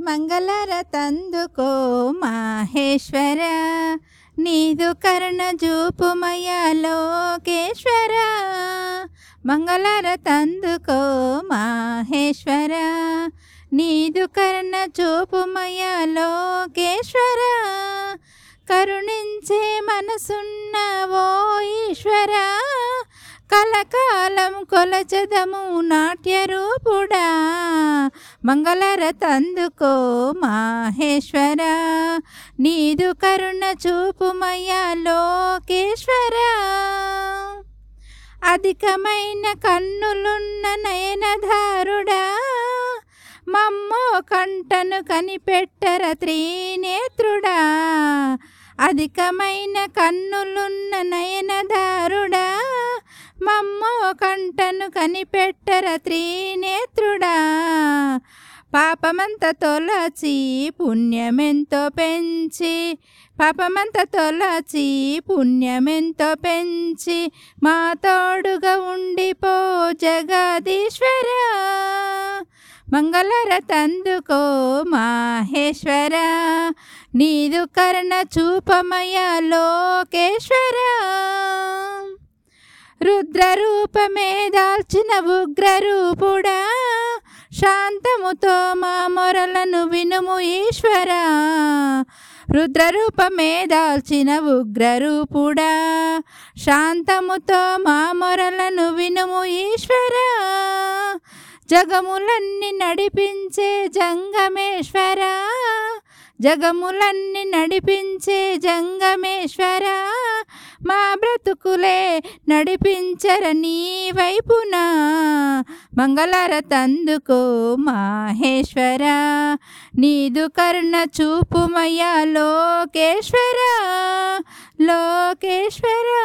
మంగళరతందుకో మాహేశ్వర నీదు కర్ణ జూపుమయ లోకేశ్వర. మంగళరతందుకో మాహేశ్వర నీదు కర్ణ చూపుమయ లోకేశ్వర. కరుణించే మనసున్న ఓ ఈశ్వర కలకాలం కొలచదము నాట్యరూపుడు మంగళరతందుకో మాహేశ్వర నీదు కరుణ చూపుమయ లోకేశ్వర. అధికమైన కన్నులున్న నయనధారుడా మమ్మో కంటను కనిపెట్టర త్రినేత్రుడా. అధికమైన కన్నులున్న నయనధారుడా మమ్మో కంటను కనిపెట్టర త్రినేత్రుడా. పాపమంత తొలచి పుణ్యమెంతో పెంచి పాపమంత తొలచి పుణ్యమెంతో పెంచి మా తోడుగా ఉండిపో జగదీశ్వర. మంగళరతందుకో మాహేశ్వర నీదు కర్ణ చూపమయ లోకేశ్వరా. రుద్రరూపమే దాల్చిన ఉగ్రరూపుడా శాంతముతో మా మొరలను వినుము ఈశ్వర. రుద్రరూపమే దాల్చిన ఉగ్రరూపుడా శాంతముతో మా మొరలను వినుము ఈశ్వరా. జగములన్నీ నడిపించే జంగమేశ్వరా జగములన్నీ నడిపించే జంగమేశ్వరా. మా బ్రతుకులే నడిపించర నీ వైపున. మంగళరతందుకో మాహేశ్వర. నీదు కర్ణ చూపుమయ్యా లోకేశ్వర. లోకేశ్వర.